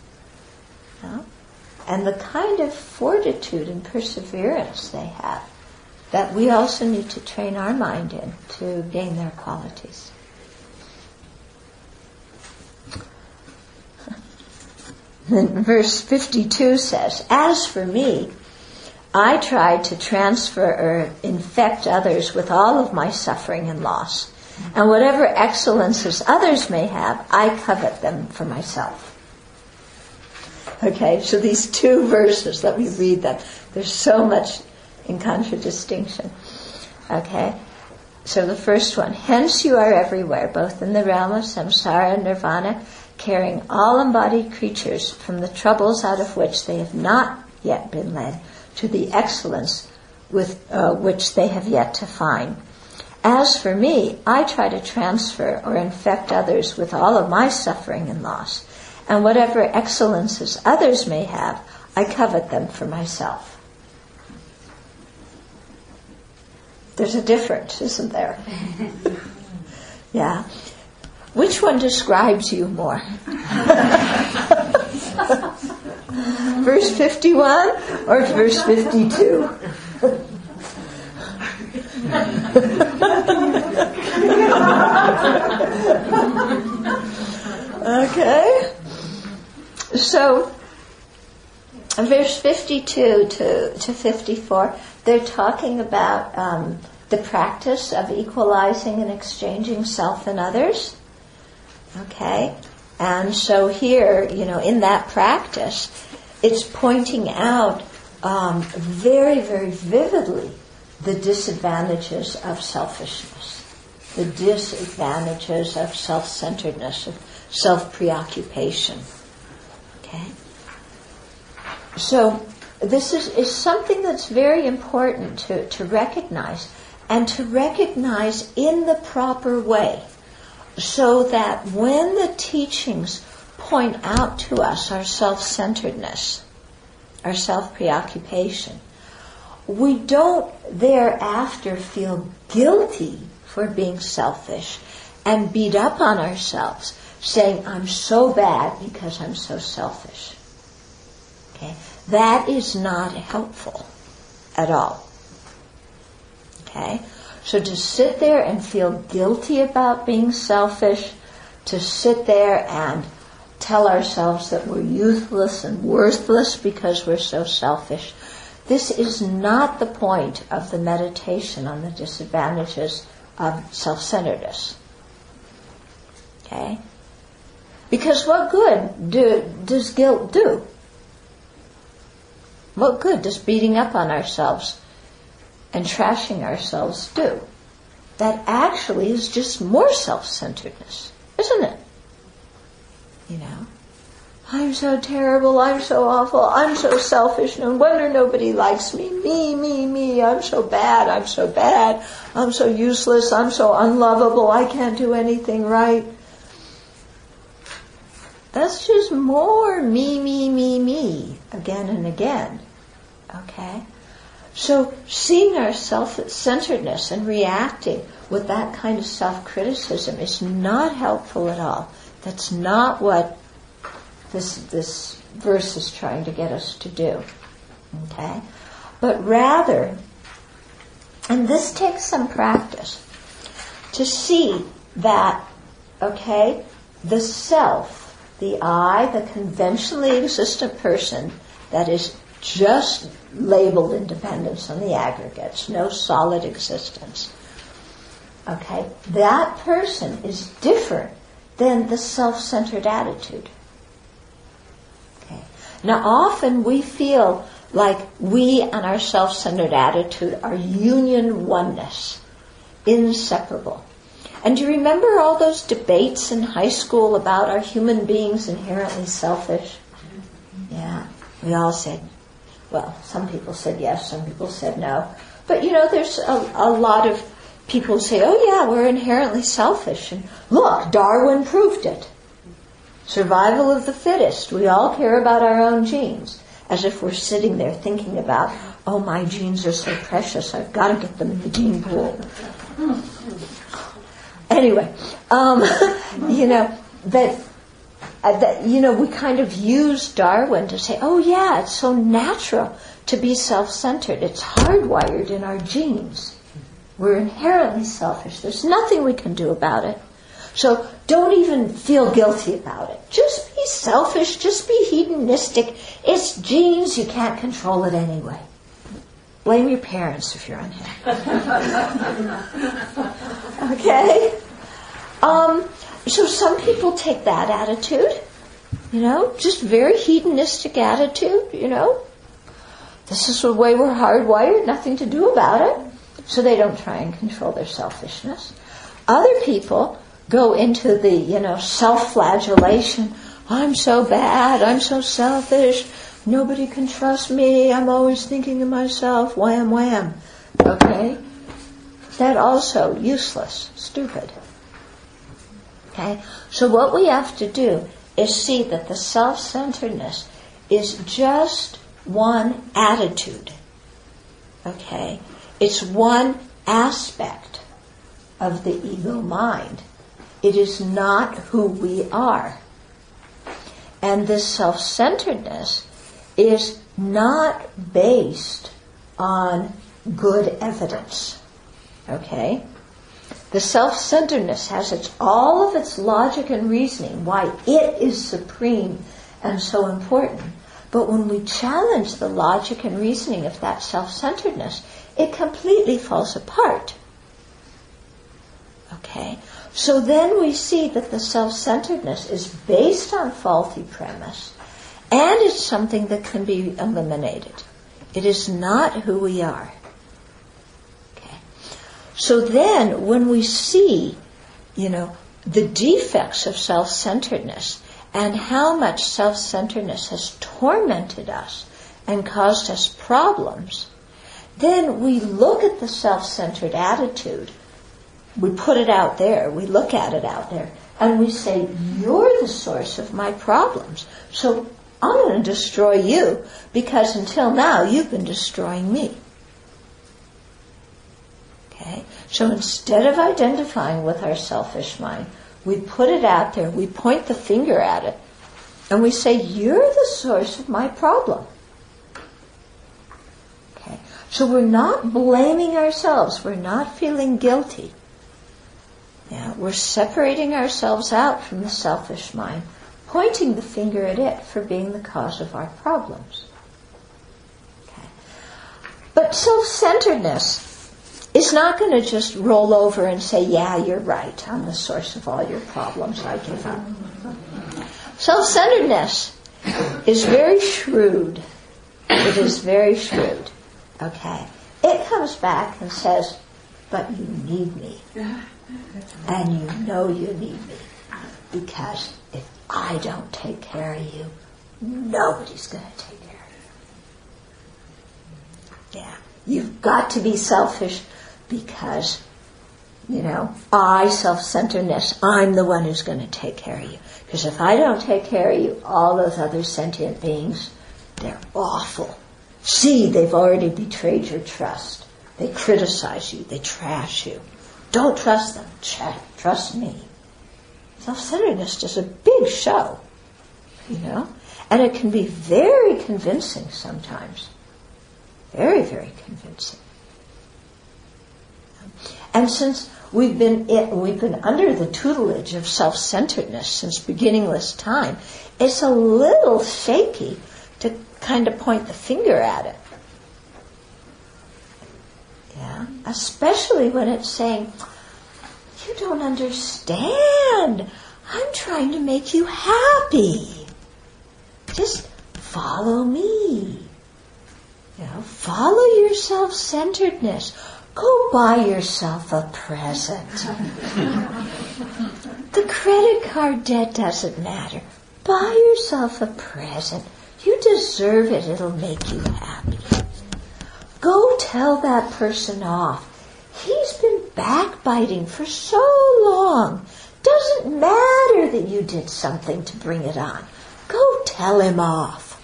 You know? And the kind of fortitude and perseverance they have that we also need to train our mind in to gain their qualities. [laughs] Verse 52 says, As for me, I tried to transfer or infect others with all of my suffering and loss. And whatever excellences others may have, I covet them for myself. Okay, so these two verses, let me read them. There's so much in contradistinction. Okay, so the first one, hence you are everywhere, both in the realm of samsara and nirvana, carrying all embodied creatures from the troubles out of which they have not yet been led to the excellence with uh, which they have yet to find. As for me, I try to transfer or infect others with all of my suffering and loss, and whatever excellences others may have, I covet them for myself. There's a difference, isn't there? [laughs] yeah. Which one describes you more? [laughs] [laughs] verse 51 or verse 52? [laughs] okay. So, verse 52 to, to 54, they're talking about um, the practice of equalizing and exchanging self and others. Okay? And so here, you know, in that practice, it's pointing out um, very, very vividly the disadvantages of selfishness, the disadvantages of self centeredness, of self preoccupation. Okay? So, this is, is something that's very important to, to recognize and to recognize in the proper way so that when the teachings point out to us our self-centeredness, our self-preoccupation, we don't thereafter feel guilty for being selfish and beat up on ourselves, saying, I'm so bad because I'm so selfish. Okay? That is not helpful at all. Okay? So to sit there and feel guilty about being selfish, to sit there and tell ourselves that we're useless and worthless because we're so selfish, this is not the point of the meditation on the disadvantages of self-centeredness. Okay? Because what good do, does guilt do? What good does beating up on ourselves and trashing ourselves do. That actually is just more self-centeredness, isn't it? You know? I'm so terrible, I'm so awful, I'm so selfish, no wonder nobody likes me. Me, me, me, I'm so bad, I'm so bad, I'm so useless, I'm so unlovable, I can't do anything right. That's just more me, me, me, me, again and again. Okay? So seeing our self-centeredness and reacting with that kind of self-criticism is not helpful at all. That's not what this, this verse is trying to get us to do. Okay? But rather, and this takes some practice, to see that, okay, the self, the I, the conventionally existent person that is just labeled independence on the aggregates, no solid existence. Okay, that person is different than the self-centered attitude. Okay. Now often we feel like we and our self-centered attitude are union oneness, inseparable. And do you remember all those debates in high school about are human beings inherently selfish? Yeah, we all said, well, some people said yes, some people said no. But you know, there's a, a lot of people say, oh yeah, we're inherently selfish. And look, Darwin proved it. Survival of the fittest. We all care about our own genes. As if we're sitting there thinking about, oh, my genes are so precious, I've got to get them in the gene pool. Anyway, um, [laughs] you know, that, uh, that, you know, we kind of use Darwin to say, oh yeah, it's so natural to be self-centered. It's hardwired in our genes. We're inherently selfish. There's nothing we can do about it. So don't even feel guilty about it. Just be selfish. Just be hedonistic. It's genes. You can't control it anyway. Blame your parents if you're unhappy. [laughs] okay? Um, so some people take that attitude, you know, just very hedonistic attitude, you know. This is the way we're hardwired, nothing to do about it. So they don't try and control their selfishness. Other people go into the, you know, self-flagellation. I'm so bad. I'm so selfish. Nobody can trust me. I'm always thinking of myself. Wham, wham. Okay? That also useless, stupid. Okay? So what we have to do is see that the self-centeredness is just one attitude. Okay? It's one aspect of the ego mind. It is not who we are. And this self-centeredness is not based on good evidence. Okay? The self-centeredness has its, all of its logic and reasoning, why it is supreme and so important. But when we challenge the logic and reasoning of that self-centeredness, it completely falls apart. Okay? So then we see that the self-centeredness is based on faulty premise and it's something that can be eliminated. It is not who we are. So then when we see, you know, the defects of self-centeredness and how much self-centeredness has tormented us and caused us problems, then we look at the self-centered attitude, we put it out there, we look at it out there, and we say, you're the source of my problems. So I'm going to destroy you because until now you've been destroying me. Okay? So instead of identifying with our selfish mind, we put it out there, we point the finger at it, and we say, You're the source of my problem. Okay? So we're not blaming ourselves, we're not feeling guilty. Yeah, we're separating ourselves out from the selfish mind pointing the finger at it for being the cause of our problems. Okay. But self-centeredness is not going to just roll over and say, yeah, you're right, I'm the source of all your problems, I give up. Self-centeredness is very shrewd. It is very shrewd. Okay. It comes back and says, but you need me. And you know you need me. Because if I don't take care of you, nobody's going to take care of you. Yeah. You've got to be selfish because, you know, I, self-centeredness, I'm the one who's going to take care of you. Because if I don't take care of you, all those other sentient beings, they're awful. See, they've already betrayed your trust. They criticize you. They trash you. Don't trust them. Trust me. Self-centeredness is a big show, you know, and it can be very convincing sometimes. Very, very convincing. And since we've been we've been under the tutelage of self-centeredness since beginningless time, it's a little shaky to kind of point the finger at it. Yeah, especially when it's saying, you don't understand. I'm trying to make you happy. Just follow me. You know, follow your self-centeredness. Go buy yourself a present. the credit card debt doesn't matter. Buy yourself a present. You deserve it. It'll make you happy. Go tell that person off. He's been backbiting for so long. Doesn't matter that you did something to bring it on. Go tell him off.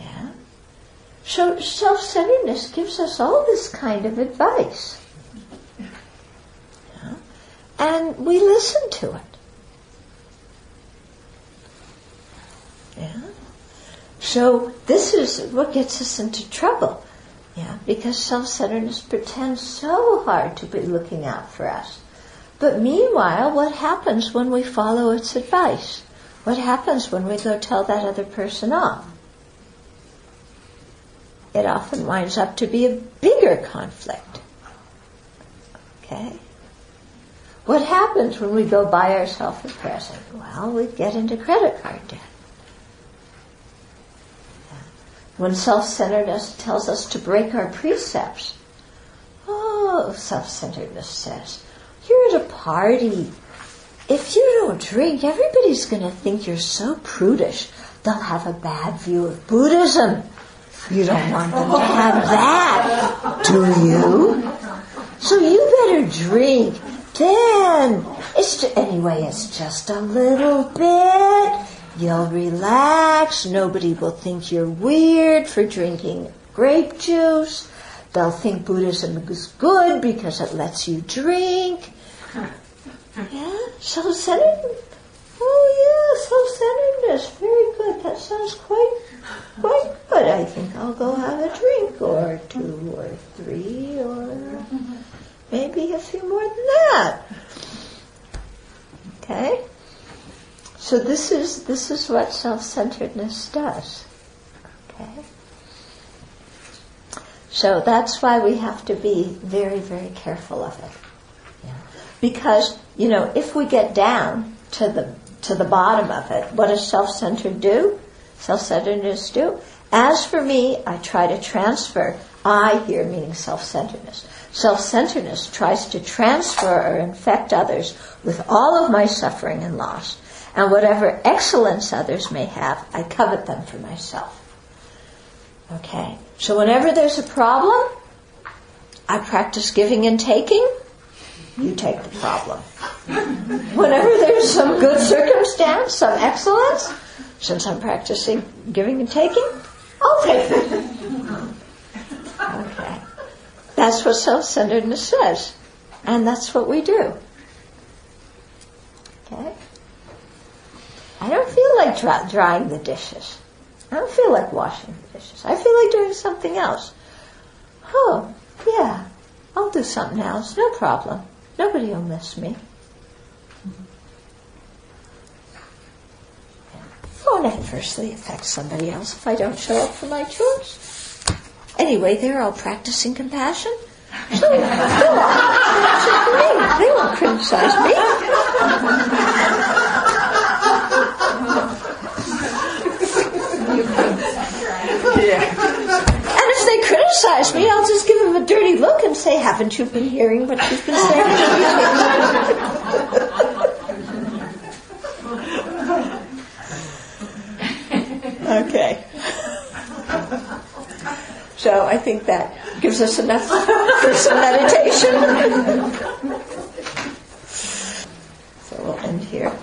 Yeah? So self-centeredness gives us all this kind of advice. And we listen to it. Yeah? So this is what gets us into trouble. Yeah, because self-centeredness pretends so hard to be looking out for us. But meanwhile, what happens when we follow its advice? What happens when we go tell that other person off? It often winds up to be a bigger conflict. Okay? What happens when we go buy ourselves a present? Well, we get into credit card debt. When self-centeredness tells us to break our precepts, oh, self-centeredness says, you're at a party. If you don't drink, everybody's going to think you're so prudish. They'll have a bad view of Buddhism. You don't want them to have that, do you? So you better drink. Then, it's just, anyway, it's just a little bit. You'll relax. Nobody will think you're weird for drinking grape juice. They'll think Buddhism is good because it lets you drink. Yeah, self-centered. Oh yeah, self-centeredness. Very good. That sounds quite, quite good. I think I'll go have a drink or two or three or maybe a few more than that. Okay. So this is this is what self-centeredness does. Okay. So that's why we have to be very, very careful of it. Yeah. Because, you know, if we get down to the to the bottom of it, what does self-centered do? Self-centeredness do? As for me, I try to transfer I here meaning self-centeredness. Self-centeredness tries to transfer or infect others with all of my suffering and loss and whatever excellence others may have, I covet them for myself. Okay? So whenever there's a problem, I practice giving and taking. You take the problem. Whenever there's some good circumstance, some excellence, since I'm practicing giving and taking, I'll take it. Okay. That's what self-centeredness says. And that's what we do. Okay? I don't feel like dry, drying the dishes. I don't feel like washing the dishes. I feel like doing something else. Oh, yeah, I'll do something else. No problem. Nobody will miss me. Won't adversely affect somebody else if I don't show up for my chores. Anyway, they're all practicing compassion. So, they won't criticize me. criticize me, I'll just give him a dirty look and say, Haven't you been hearing what you've been saying? okay. So I think that gives us enough for some meditation. so we'll end here.